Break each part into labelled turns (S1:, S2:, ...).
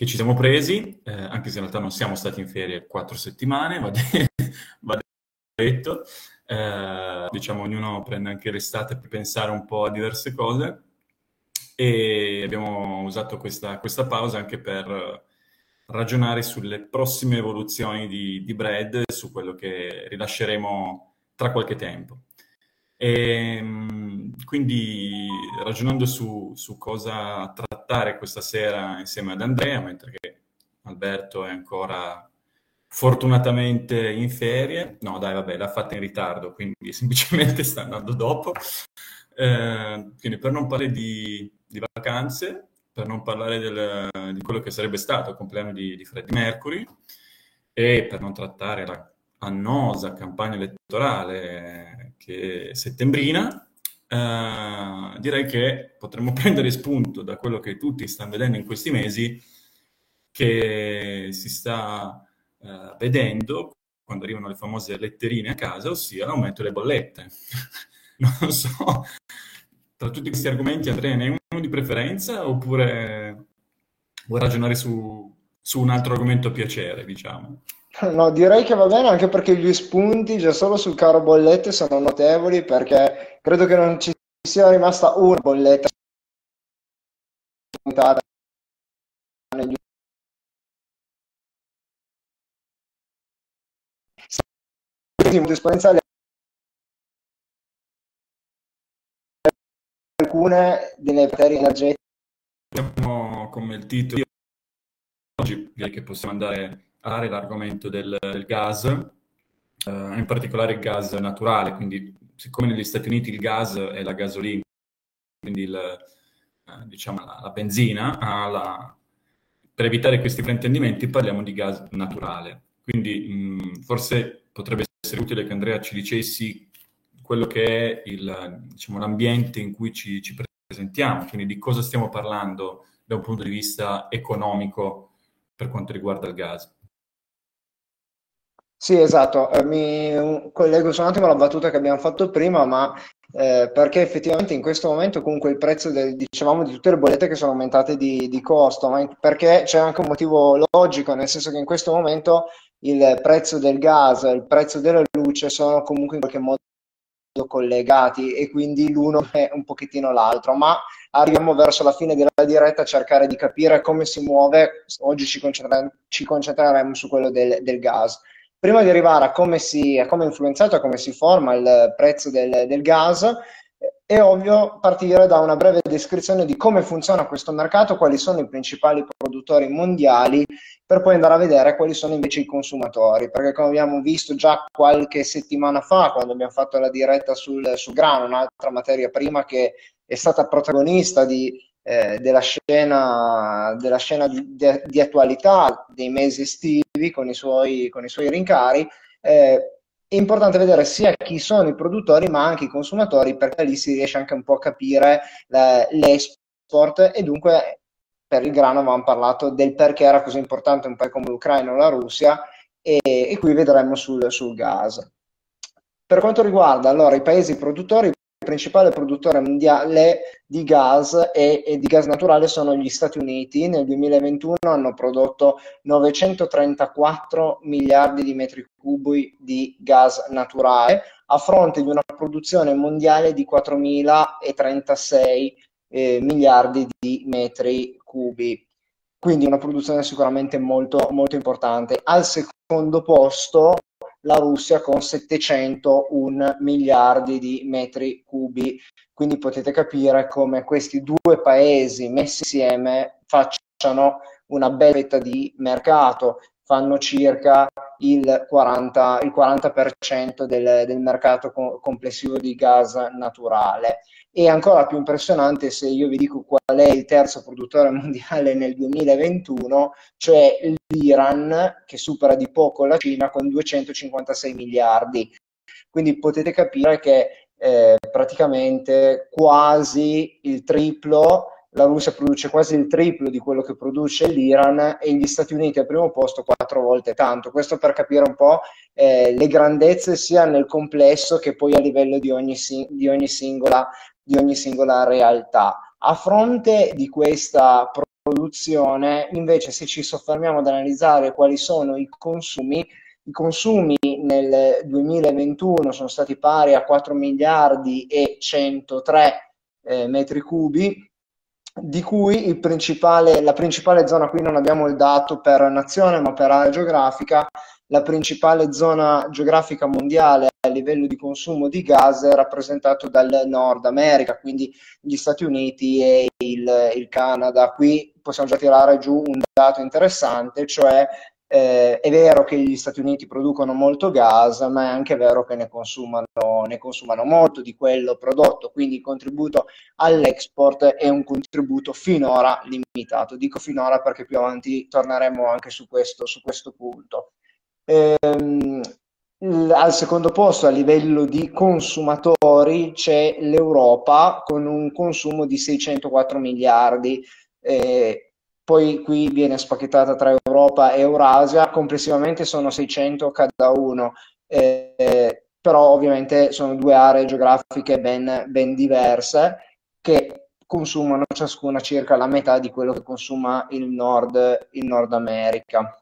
S1: che ci siamo presi, eh, anche se in realtà non siamo stati in ferie quattro settimane, va, de- va detto. Eh, diciamo, ognuno prende anche l'estate per pensare un po' a diverse cose e abbiamo usato questa, questa pausa anche per ragionare sulle prossime evoluzioni di, di Brad, su quello che rilasceremo tra qualche tempo. E, ehm, quindi ragionando su, su, cosa trattare questa sera insieme ad Andrea, mentre Alberto è ancora fortunatamente in ferie, no dai vabbè l'ha fatta in ritardo, quindi semplicemente sta andando dopo. Eh, quindi per non parlare di, di, vacanze, per non parlare del, di quello che sarebbe stato il compleanno di, di Freddie Mercury e per non trattare la annosa campagna elettorale che è settembrina, eh, direi che potremmo prendere spunto da quello che tutti stanno vedendo in questi mesi, che si sta eh, vedendo quando arrivano le famose letterine a casa, ossia l'aumento delle bollette. non so, tra tutti questi argomenti Andrea ne hai uno di preferenza oppure vuoi ragionare su, su un altro argomento a piacere, diciamo?
S2: No, direi che va bene anche perché gli spunti già solo sul caro bollette sono notevoli perché credo che non ci sia rimasta una bolletta negli ultimi esponenziali alcune delle materie energetiche
S1: come il titolo oggi direi che possiamo andare parlare l'argomento del, del gas, eh, in particolare il gas naturale, quindi siccome negli Stati Uniti il gas è la gasolina, quindi il, eh, diciamo la, la benzina, la, per evitare questi fraintendimenti parliamo di gas naturale. Quindi mh, forse potrebbe essere utile che Andrea ci dicessi quello che è il, diciamo, l'ambiente in cui ci, ci presentiamo, quindi di cosa stiamo parlando da un punto di vista economico per quanto riguarda il gas.
S2: Sì, esatto, eh, mi collego su un attimo alla battuta che abbiamo fatto prima, ma eh, perché effettivamente in questo momento comunque il prezzo del, dicevamo di tutte le bollette che sono aumentate di, di costo, ma perché c'è anche un motivo logico, nel senso che in questo momento il prezzo del gas, il prezzo della luce sono comunque in qualche modo collegati e quindi l'uno è un pochettino l'altro, ma arriviamo verso la fine della diretta a cercare di capire come si muove, oggi ci, concentreremo, ci concentreremo su quello del, del gas. Prima di arrivare a come, si, a come è influenzato, a come si forma il prezzo del, del gas, è ovvio partire da una breve descrizione di come funziona questo mercato, quali sono i principali produttori mondiali, per poi andare a vedere quali sono invece i consumatori, perché come abbiamo visto già qualche settimana fa, quando abbiamo fatto la diretta sul, sul grano, un'altra materia prima che è stata protagonista di eh, della scena, della scena di, di, attualità dei mesi estivi con i suoi, con i suoi rincari. Eh, è importante vedere sia chi sono i produttori ma anche i consumatori perché lì si riesce anche un po' a capire la, l'export e dunque per il grano avevamo parlato del perché era così importante un paese come l'Ucraina o la Russia e, e qui vedremo sul, sul gas. Per quanto riguarda allora i paesi produttori, principale produttore mondiale di gas e, e, di gas naturale sono gli Stati Uniti. Nel 2021 hanno prodotto 934 miliardi di metri cubi di gas naturale a fronte di una produzione mondiale di 4.036 eh, miliardi di metri cubi. Quindi una produzione sicuramente molto, molto importante. Al secondo posto la Russia con 701 miliardi di metri cubi. Quindi potete capire come questi due paesi messi insieme facciano una bella fetta di mercato, fanno circa il 40%, il 40% del, del mercato co- complessivo di gas naturale. E ancora più impressionante se io vi dico qual è il terzo produttore mondiale nel 2021, cioè l'Iran, che supera di poco la Cina con 256 miliardi. Quindi potete capire che eh, praticamente quasi il triplo la Russia produce quasi il triplo di quello che produce l'Iran e gli Stati Uniti al primo posto quattro volte tanto. Questo per capire un po' eh, le grandezze sia nel complesso che poi a livello di ogni, di ogni, singola, di ogni singola realtà. A fronte di questa produzione, invece se ci soffermiamo ad analizzare quali sono i consumi, i consumi nel 2021 sono stati pari a 4 miliardi e 103 eh, metri cubi, di cui principale, la principale zona, qui non abbiamo il dato per nazione ma per area geografica, la principale zona geografica mondiale a livello di consumo di gas rappresentato dal Nord America, quindi gli Stati Uniti e il, il Canada. Qui possiamo già tirare giù un dato interessante, cioè eh, è vero che gli Stati Uniti producono molto gas, ma è anche vero che ne consumano, ne consumano molto di quello prodotto, quindi il contributo all'export è un contributo finora limitato. Dico finora perché più avanti torneremo anche su questo, su questo punto. Ehm, al secondo posto a livello di consumatori c'è l'Europa con un consumo di 604 miliardi. Eh, poi qui viene spacchettata tra Europa e Eurasia, complessivamente sono 600 cada uno, eh, però ovviamente sono due aree geografiche ben, ben diverse che consumano ciascuna circa la metà di quello che consuma il Nord, il Nord America.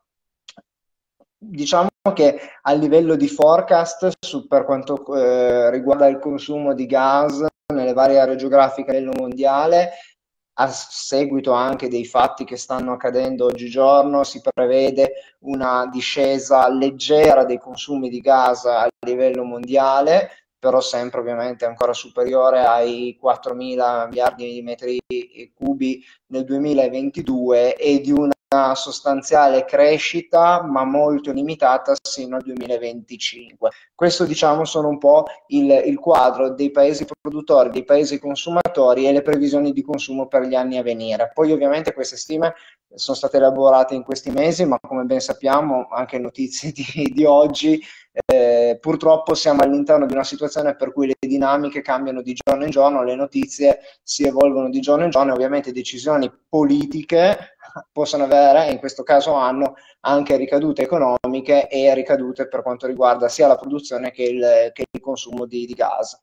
S2: Diciamo che a livello di forecast su, per quanto eh, riguarda il consumo di gas nelle varie aree geografiche a livello mondiale, a seguito anche dei fatti che stanno accadendo oggigiorno, si prevede una discesa leggera dei consumi di gas a livello mondiale, però sempre ovviamente ancora superiore ai 4 mila miliardi di metri cubi nel 2022 e di una sostanziale crescita ma molto limitata sino al 2025. Questo diciamo sono un po' il, il, quadro dei paesi produttori, dei paesi consumatori e le previsioni di consumo per gli anni a venire. Poi ovviamente queste stime sono state elaborate in questi mesi ma come ben sappiamo anche notizie di, di oggi eh, purtroppo siamo all'interno di una situazione per cui le dinamiche cambiano di giorno in giorno, le notizie si evolvono di giorno in giorno e ovviamente decisioni politiche possono avere, in questo caso hanno anche ricadute economiche e ricadute per quanto riguarda sia la produzione che il, che il consumo di, di, gas.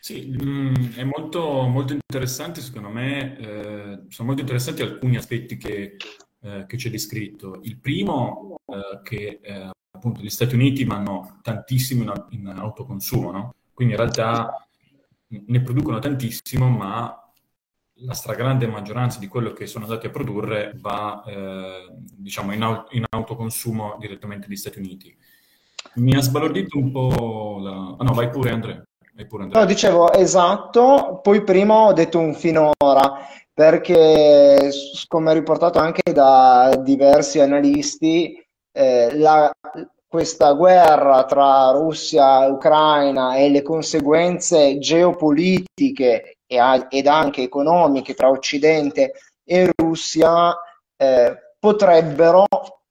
S1: Sì, mm, è molto, molto interessante, secondo me, eh, sono molto interessanti alcuni aspetti che, eh, che c'è descritto. Il primo, eh, che eh, appunto gli Stati Uniti vanno tantissimo in, in autoconsumo, no? Quindi in realtà ne producono tantissimo, ma la stragrande maggioranza di quello che sono andati a produrre va eh, diciamo in, au- in, autoconsumo direttamente negli Stati Uniti. Mi ha sbalordito un po' la... Ah, no, vai pure Andrea.
S2: No, dicevo esatto, poi prima ho detto un finora, perché come riportato anche da diversi analisti, eh, la, questa guerra tra Russia e Ucraina e le conseguenze geopolitiche ed anche economiche tra Occidente e Russia eh, potrebbero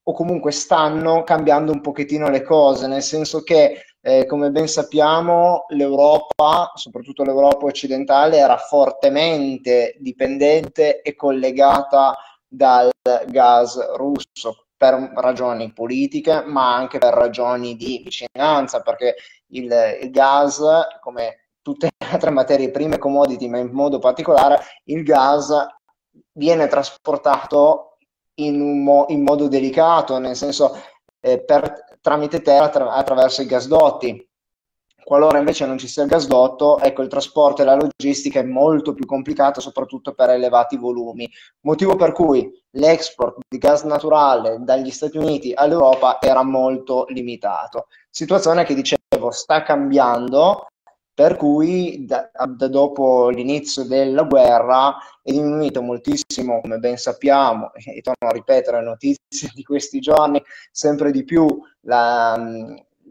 S2: o comunque stanno cambiando un pochettino le cose, nel senso che eh, come ben sappiamo l'Europa, soprattutto l'Europa occidentale, era fortemente dipendente e collegata dal gas russo per ragioni politiche, ma anche per ragioni di vicinanza, perché il, il gas, come tutte le altre materie prime commodity, ma in modo particolare il gas viene trasportato in, mo- in modo delicato, nel senso eh, per, tramite terra attra- attraverso i gasdotti. Qualora invece non ci sia il gasdotto, ecco il trasporto e la logistica è molto più complicato, soprattutto per elevati volumi. Motivo per cui l'export di gas naturale dagli Stati Uniti all'Europa era molto limitato. Situazione che dicevo sta cambiando per cui da, da dopo l'inizio della guerra è diminuito moltissimo, come ben sappiamo, e torno a ripetere notizie di questi giorni, sempre di più la,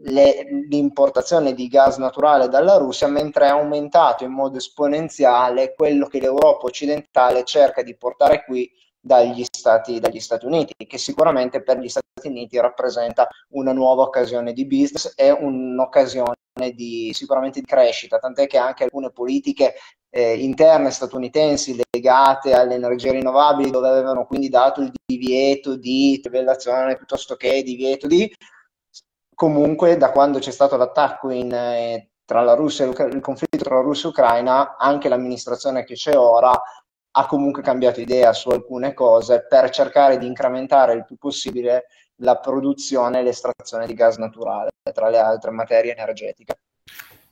S2: le, l'importazione di gas naturale dalla Russia, mentre è aumentato in modo esponenziale quello che l'Europa occidentale cerca di portare qui dagli Stati, dagli Stati Uniti, che sicuramente per gli Stati Uniti rappresenta una nuova occasione di business e un'occasione di, sicuramente di crescita, tant'è che anche alcune politiche eh, interne statunitensi legate alle energie rinnovabili, dove avevano quindi dato il divieto di trivellazione piuttosto che divieto di, comunque da quando c'è stato l'attacco in, eh, tra la Russia e il conflitto tra la Russia e l'Ucraina, anche l'amministrazione che c'è ora ha comunque cambiato idea su alcune cose per cercare di incrementare il più possibile la produzione e l'estrazione di gas naturale, tra le altre materie energetiche.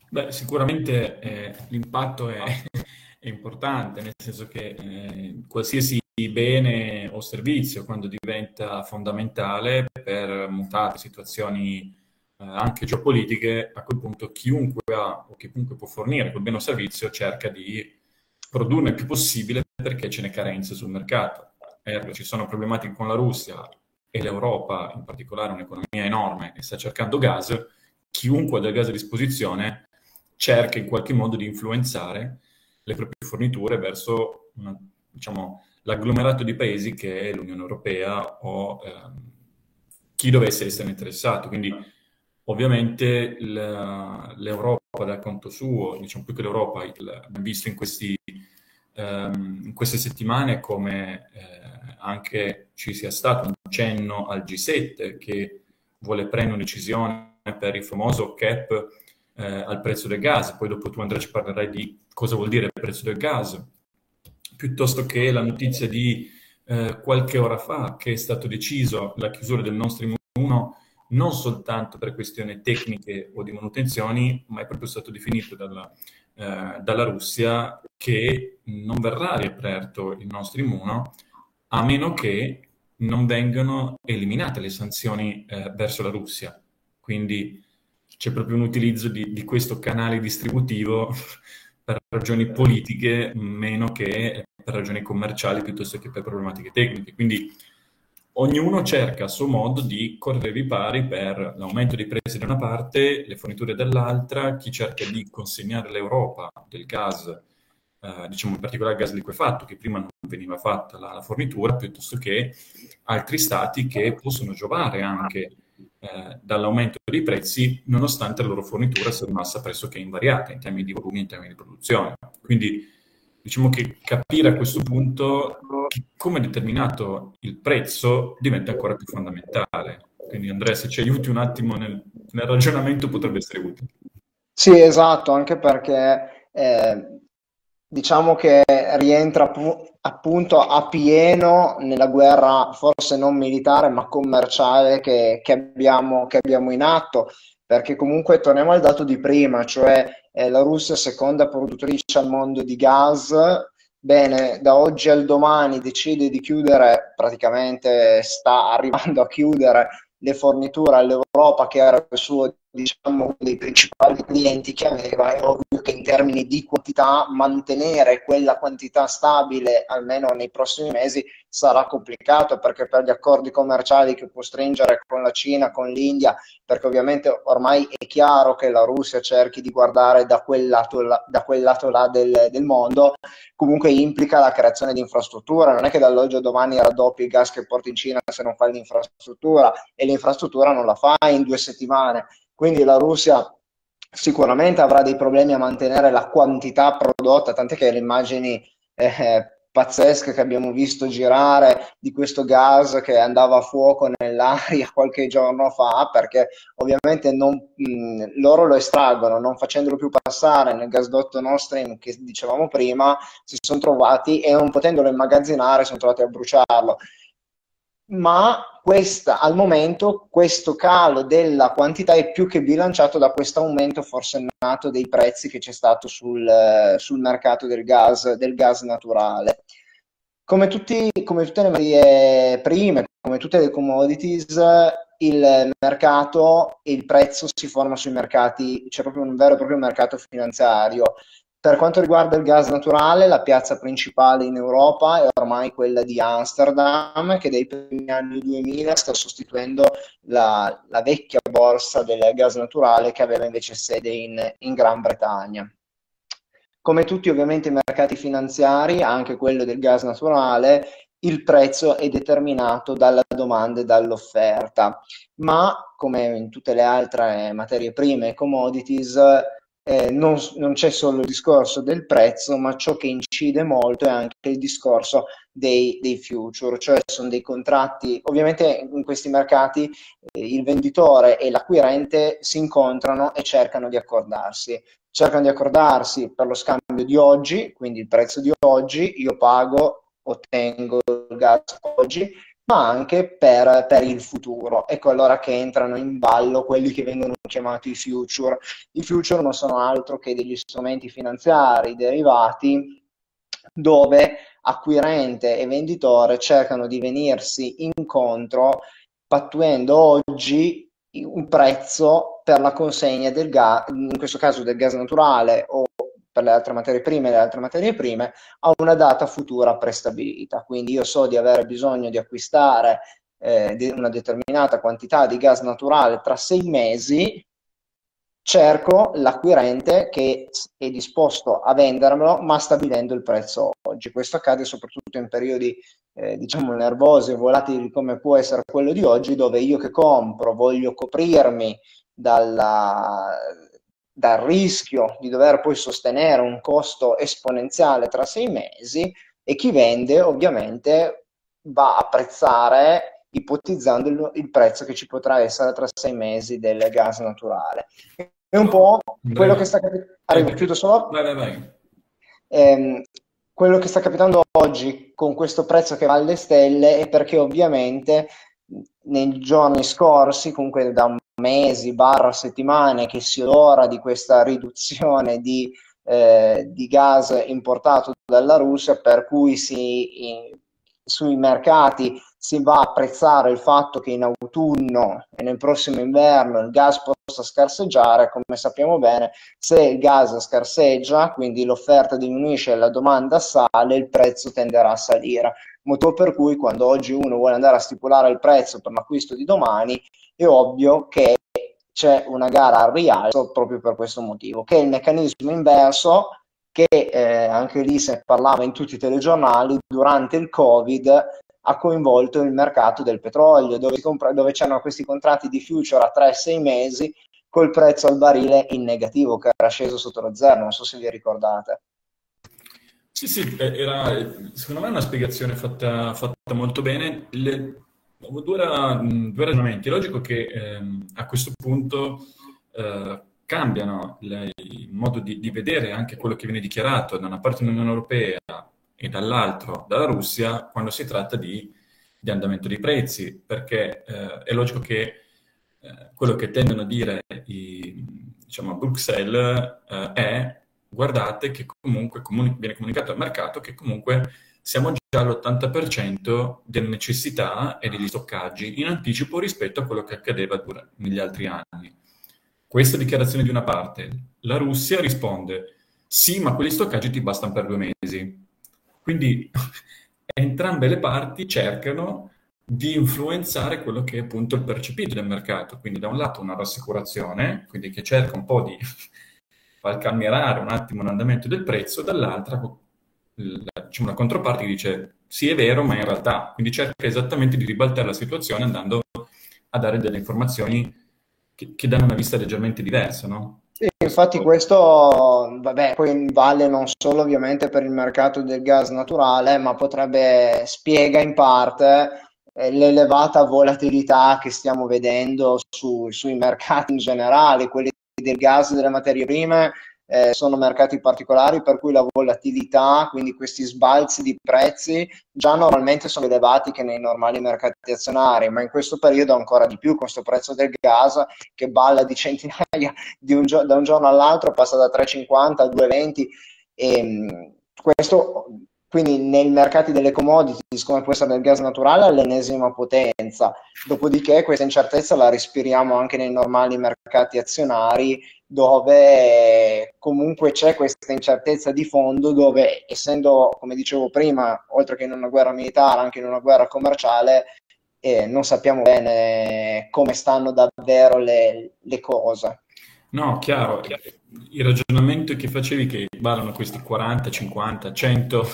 S1: Beh, sicuramente eh, l'impatto è, è, importante, nel senso che eh, qualsiasi bene o servizio, quando diventa fondamentale per mutate situazioni eh, anche geopolitiche, a quel punto chiunque ha o chiunque può fornire quel bene o servizio cerca di produrne il più possibile perché ce n'è carenza sul mercato. Ergo, ci sono problematiche con la Russia e l'Europa, in particolare un'economia enorme, e sta cercando gas, chiunque ha del gas a disposizione cerca in qualche modo di influenzare le proprie forniture verso una, diciamo, l'agglomerato di paesi che è l'Unione Europea o ehm, chi dovesse essere interessato. Quindi ovviamente l'Europa dal conto suo, diciamo più che l'Europa, abbiamo visto in, questi, ehm, in queste settimane come eh, anche ci sia stato un cenno al G7 che vuole prendere una decisione per il famoso cap eh, al prezzo del gas, poi dopo tu Andrea ci parlerai di cosa vuol dire il prezzo del gas, piuttosto che la notizia di eh, qualche ora fa che è stato deciso la chiusura del Nord Stream 1 non soltanto per questioni tecniche o di manutenzioni, ma è proprio stato definito dalla, eh, dalla Russia che non verrà riaperto il Stream 1 a meno che non vengano eliminate le sanzioni eh, verso la Russia. Quindi c'è proprio un utilizzo di, di questo canale distributivo per ragioni politiche meno che per ragioni commerciali piuttosto che per problematiche tecniche. Quindi ognuno cerca a suo modo di correre i ripari per l'aumento dei prezzi da una parte, le forniture dall'altra, chi cerca di consegnare all'Europa del gas, eh, diciamo in particolare gas liquefatto, che prima non veniva fatta la, la fornitura, piuttosto che altri stati che possono giovare anche eh, dall'aumento dei prezzi, nonostante la loro fornitura sia rimasta pressoché invariata in termini di volumi in termini di produzione. Quindi diciamo che capire a questo punto come è determinato il prezzo diventa ancora più fondamentale. Quindi Andrea, se ci aiuti un attimo nel, nel ragionamento potrebbe essere utile.
S2: Sì, esatto, anche perché eh, diciamo che rientra appunto a pieno nella guerra, forse non militare, ma commerciale che, che, abbiamo, che abbiamo in atto, perché comunque torniamo al dato di prima, cioè eh, la Russia seconda produttrice al mondo di gas, bene, da oggi al domani decide di chiudere, praticamente sta arrivando a chiudere le forniture all'Europa che era il suo diciamo, uno dei principali clienti che aveva, è ovvio che in termini di quantità mantenere quella quantità stabile almeno nei prossimi mesi sarà complicato perché per gli accordi commerciali che può stringere con la Cina, con l'India, perché ovviamente ormai è chiaro che la Russia cerchi di guardare da quel lato là, da quel lato là del, del mondo, comunque implica la creazione di infrastrutture, non è che dall'oggi al domani raddoppi il gas che porti in Cina se non fai l'infrastruttura e l'infrastruttura non la fai in due settimane quindi la Russia sicuramente avrà dei problemi a mantenere la quantità prodotta, tant'è che le immagini eh, pazzesche che abbiamo visto girare di questo gas che andava a fuoco nell'aria qualche giorno fa, perché ovviamente non, mh, loro lo estraggono, non facendolo più passare nel gasdotto Nord Stream che dicevamo prima, si sono trovati e non potendolo immagazzinare sono trovati a bruciarlo ma questa, al momento questo calo della quantità è più che bilanciato da questo aumento forsennato dei prezzi che c'è stato sul, sul mercato del gas, del gas naturale. Come, tutti, come tutte le materie prime, come tutte le commodities, il mercato e il prezzo si forma sui mercati, c'è proprio un vero e proprio mercato finanziario. Per quanto riguarda il gas naturale, la piazza principale in Europa è ormai quella di Amsterdam, che dai primi anni 2000 sta sostituendo la, la vecchia borsa del gas naturale che aveva invece sede in, in Gran Bretagna. Come tutti ovviamente i mercati finanziari, anche quello del gas naturale, il prezzo è determinato dalla domanda e dall'offerta, ma come in tutte le altre materie prime e commodities, eh, non, non, c'è solo il discorso del prezzo, ma ciò che incide molto è anche il discorso dei, dei, future, cioè sono dei contratti, ovviamente in questi mercati eh, il venditore e l'acquirente si incontrano e cercano di accordarsi, cercano di accordarsi per lo scambio di oggi, quindi il prezzo di oggi, io pago, ottengo il gas oggi, ma anche per, per, il futuro. Ecco allora che entrano in ballo quelli che vengono chiamati future. I future non sono altro che degli strumenti finanziari derivati dove acquirente e venditore cercano di venirsi incontro pattuendo oggi un prezzo per la consegna del gas, in questo caso del gas naturale o per le altre materie prime e le altre materie prime a una data futura prestabilita. Quindi io so di avere bisogno di acquistare eh, una determinata quantità di gas naturale tra sei mesi, cerco l'acquirente che è disposto a vendermelo, ma stabilendo il prezzo oggi. Questo accade soprattutto in periodi eh, diciamo nervosi e volatili come può essere quello di oggi, dove io che compro voglio coprirmi dalla, dal rischio di dover poi sostenere un costo esponenziale tra sei mesi e chi vende ovviamente va a prezzare ipotizzando il, il prezzo che ci potrà essere tra sei mesi del gas naturale. È un po' quello che sta capitando. Arrivo, chiudo solo. Vai, vai, vai. Ehm, quello che sta capitando oggi con questo prezzo che va alle stelle è perché ovviamente nei giorni scorsi, comunque da un mesi, barra settimane che si odora di questa riduzione di, eh, di gas importato dalla Russia, per cui si, in, sui mercati si va a apprezzare il fatto che in autunno e nel prossimo inverno il gas possa scarseggiare, come sappiamo bene, se il gas scarseggia, quindi l'offerta diminuisce e la domanda sale, il prezzo tenderà a salire. Motivo per cui quando oggi uno vuole andare a stipulare il prezzo per l'acquisto di domani, è ovvio che c'è una gara al rialzo proprio per questo motivo, che è il meccanismo inverso che eh, anche lì se parlava in tutti i telegiornali durante il Covid ha coinvolto il mercato del petrolio, dove, compra- dove c'erano questi contratti di future a 3-6 mesi col prezzo al barile in negativo che era sceso sotto lo zero, non so se vi ricordate.
S1: Sì, sì, eh, era secondo me una spiegazione fatta, fatta molto bene. Le, due, due, ragionamenti. È logico che ehm, a questo punto eh, cambiano le, il modo di, di, vedere anche quello che viene dichiarato da una parte dell'Unione Europea e dall'altro dalla Russia quando si tratta di, di andamento dei prezzi, perché eh, è logico che eh, quello che tendono a dire i, diciamo, a Bruxelles eh, è guardate che comunque comuni- viene comunicato al mercato che comunque siamo già all'80% delle necessità e degli stoccaggi in anticipo rispetto a quello che accadeva negli altri anni. Questa dichiarazione di una parte. La Russia risponde, sì, ma quegli stoccaggi ti bastano per due mesi. Quindi entrambe le parti cercano di influenzare quello che è appunto il percepito del mercato. Quindi da un lato una rassicurazione, quindi che cerca un po' di far calmierare un attimo l'andamento del prezzo, dall'altra c'è una controparte che dice sì è vero, ma in realtà, quindi cerca esattamente di ribaltare la situazione andando a dare delle informazioni che, che danno una vista leggermente diversa, no?
S2: Sì, infatti questo vabbè, poi vale non solo ovviamente per il mercato del gas naturale, ma potrebbe spiega in parte eh, l'elevata volatilità che stiamo vedendo su, sui mercati in generale, quelli del gas e delle materie prime eh, sono mercati particolari per cui la volatilità, quindi questi sbalzi di prezzi già normalmente sono elevati che nei normali mercati azionari, ma in questo periodo ancora di più con questo prezzo del gas che balla di centinaia di un gio- da un giorno all'altro, passa da 3,50 a 2,20 e questo quindi nei mercati delle commodities come può essere il gas naturale all'ennesima potenza. Dopodiché questa incertezza la respiriamo anche nei normali mercati azionari dove comunque c'è questa incertezza di fondo dove essendo come dicevo prima oltre che in una guerra militare anche in una guerra commerciale eh, non sappiamo bene come stanno davvero le, le cose
S1: No, chiaro, il ragionamento che facevi che valgono questi 40, 50, 100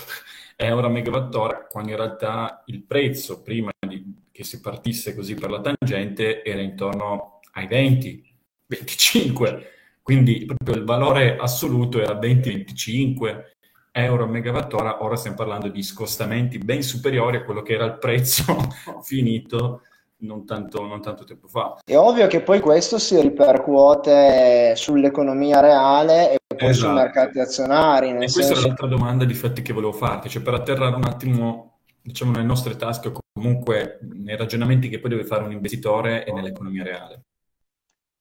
S1: euro a megawattora, quando in realtà il prezzo prima di, che si partisse così per la tangente era intorno ai 20, 25, quindi proprio il valore assoluto era 20-25 euro a megawattora, ora stiamo parlando di scostamenti ben superiori a quello che era il prezzo finito non tanto, non tanto tempo fa.
S2: È ovvio che poi questo si ripercuote sull'economia reale e poi esatto. sui mercati azionari.
S1: e questa senso... è l'altra domanda di fatti che volevo farti, cioè per atterrare un attimo diciamo nelle nostre tasche o comunque nei ragionamenti che poi deve fare un investitore e nell'economia reale.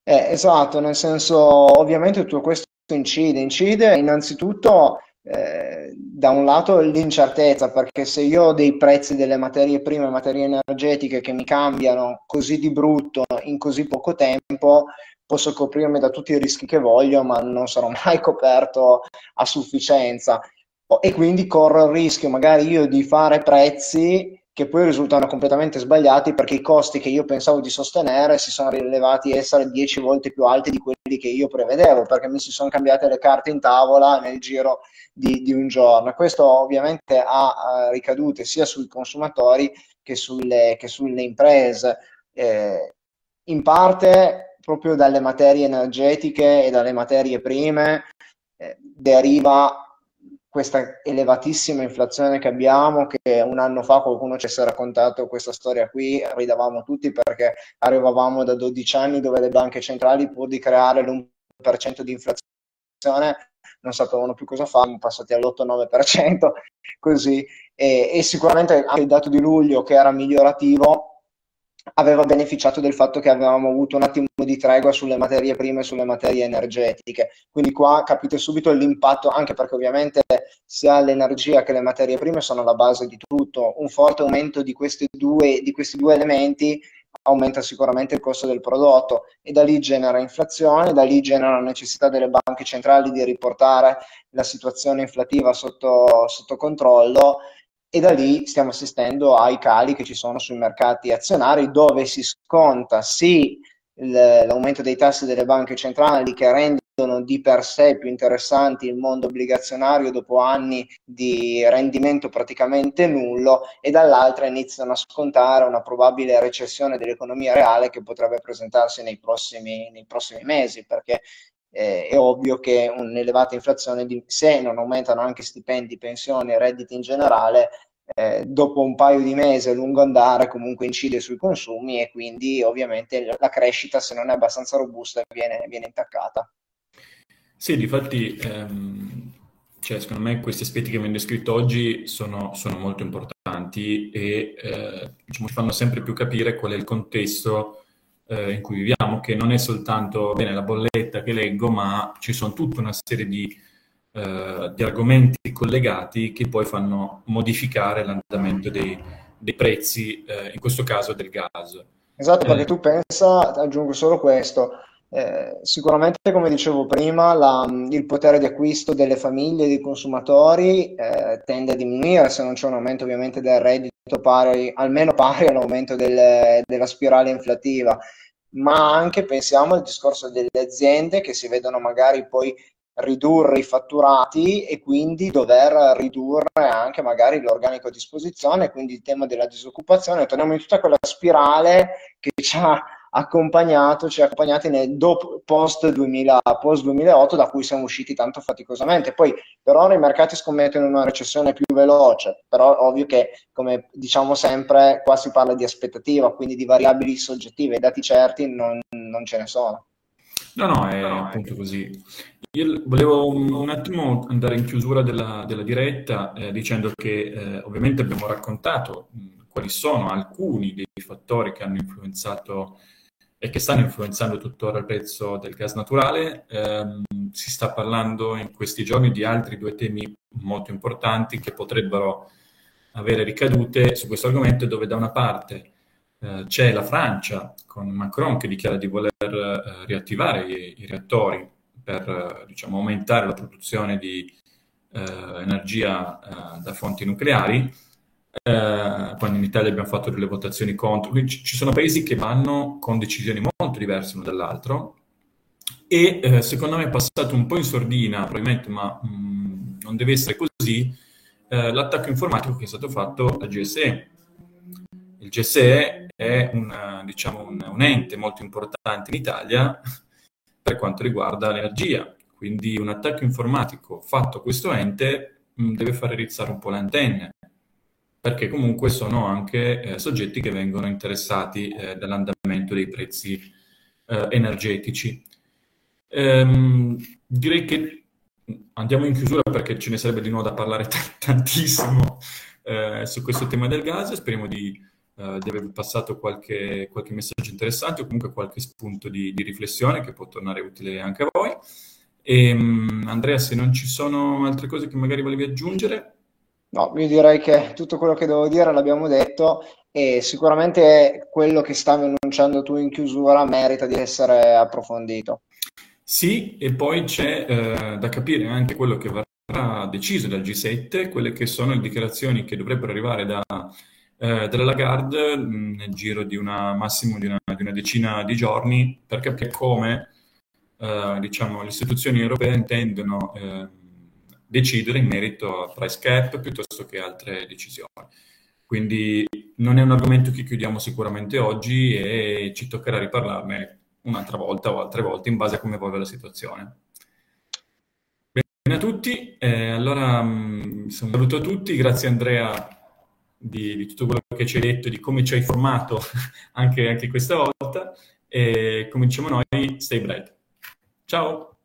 S2: Eh, esatto, nel senso ovviamente tutto questo incide, incide innanzitutto da un lato l'incertezza, perché se io ho dei prezzi delle materie prime, materie energetiche che mi cambiano così di brutto in così poco tempo, posso coprirmi da tutti i rischi che voglio, ma non sarò mai coperto a sufficienza. E quindi corro il rischio magari io di fare prezzi che poi risultano completamente sbagliati perché i costi che io pensavo di sostenere si sono rilevati essere 10 volte più alti di quelli che io prevedevo perché mi si sono cambiate le carte in tavola nel giro di, di un giorno. Questo ovviamente ha uh, ricadute sia sui consumatori che sulle, che sulle imprese. Eh, in parte proprio dalle materie energetiche e dalle materie prime eh, deriva questa elevatissima inflazione che abbiamo, che un anno fa qualcuno ci si è raccontato questa storia qui, ridavamo tutti perché arrivavamo da 12 anni dove le banche centrali pur di creare l'1% di inflazione non sapevano più cosa fare, passati all'8-9%, così, e, e sicuramente anche il dato di luglio che era migliorativo aveva beneficiato del fatto che avevamo avuto un attimo di tregua sulle materie prime e sulle materie energetiche. Quindi qua capite subito l'impatto, anche perché ovviamente sia l'energia che le materie prime sono la base di tutto. Un forte aumento di, due, di questi due elementi aumenta sicuramente il costo del prodotto e da lì genera inflazione, da lì genera la necessità delle banche centrali di riportare la situazione inflativa sotto, sotto controllo e da lì stiamo assistendo ai cali che ci sono sui mercati azionari dove si sconta sì l'aumento dei tassi delle banche centrali che rendono di per sé più interessanti il mondo obbligazionario dopo anni di rendimento praticamente nullo e dall'altra iniziano a scontare una probabile recessione dell'economia reale che potrebbe presentarsi nei prossimi, nei prossimi mesi perché eh, è ovvio che un'elevata inflazione, di, se non aumentano anche stipendi, pensioni e redditi in generale, eh, dopo un paio di mesi a lungo andare comunque incide sui consumi e quindi ovviamente la crescita, se non è abbastanza robusta, viene, viene intaccata.
S1: Sì, difatti, ehm, cioè, secondo me questi aspetti che ho descritto oggi sono, sono molto importanti e eh, diciamo, ci fanno sempre più capire qual è il contesto eh, in cui viviamo, che non è soltanto bene, la bolletta che leggo, ma ci sono tutta una serie di, eh, di argomenti collegati che poi fanno modificare l'andamento dei, dei prezzi, eh, in questo caso del gas.
S2: Esatto, perché eh. tu pensa, aggiungo solo questo, eh, sicuramente, come dicevo prima, la, il potere di acquisto delle famiglie e dei consumatori eh, tende a diminuire se non c'è un aumento ovviamente del reddito pari, almeno pari all'aumento del, della spirale inflativa. Ma anche pensiamo al discorso delle aziende che si vedono magari poi ridurre i fatturati e quindi dover ridurre anche magari l'organico a disposizione, quindi il tema della disoccupazione, torniamo in tutta quella spirale che ci ha accompagnato, ci ha accompagnati nel dopo, post, 2000, post 2008 da cui siamo usciti tanto faticosamente. Poi per ora i mercati scommettono una recessione più veloce, però ovvio che come diciamo sempre qua si parla di aspettativa, quindi di variabili soggettive, i dati certi non, non ce ne sono.
S1: No, no, è no, appunto è... così. Io volevo un, attimo andare in chiusura della, della diretta eh, dicendo che eh, ovviamente abbiamo raccontato quali sono alcuni dei fattori che hanno influenzato e che stanno influenzando tuttora il prezzo del gas naturale. Eh, si sta parlando in questi giorni di altri due temi molto importanti che potrebbero avere ricadute su questo argomento, dove da una parte eh, c'è la Francia con Macron che dichiara di voler eh, riattivare i, i, reattori per diciamo, aumentare la produzione di eh, energia eh, da fonti nucleari eh, quando in Italia abbiamo fatto delle votazioni contro, quindi ci sono paesi che vanno con decisioni molto diverse l'uno dall'altro. E eh, secondo me è passato un po' in sordina, probabilmente, ma mh, mm, non deve essere così, eh, l'attacco informatico che è stato fatto al GSE. Il GSE è un, diciamo, un, un ente molto importante in Italia per quanto riguarda l'energia, quindi un attacco informatico fatto a questo ente mh, deve fare rizzare un po' le antenne, perché comunque sono anche eh, soggetti che vengono interessati eh, dall'andamento dei prezzi eh, energetici. Ehm, direi che andiamo in chiusura perché ce ne sarebbe di nuovo da parlare t- tantissimo eh, su questo tema del gas. Speriamo di, eh, di aver passato qualche, qualche, messaggio interessante o comunque qualche spunto di, di, riflessione che può tornare utile anche a voi. E, um, Andrea, se non ci sono altre cose che magari volevi aggiungere.
S2: No, io direi che tutto quello che devo dire l'abbiamo detto e sicuramente quello che stavi annunciando tu in chiusura merita di essere approfondito.
S1: Sì, e poi c'è eh, da capire anche quello che verrà deciso dal G7, quelle che sono le dichiarazioni che dovrebbero arrivare da, eh, dalla Lagarde mh, nel giro di una massimo di una, di una, decina di giorni per capire come eh, diciamo, le istituzioni europee intendono eh, decidere in merito a price cap piuttosto che altre decisioni. Quindi non è un argomento che chiudiamo sicuramente oggi e ci toccherà riparlarne un'altra volta o altre volte in base a come evolve la situazione. Bene a tutti, eh, allora mh, mm, saluto a tutti, grazie Andrea di, di, tutto quello che ci hai detto, di come ci hai informato anche, anche questa volta e cominciamo noi, stay bright. Ciao!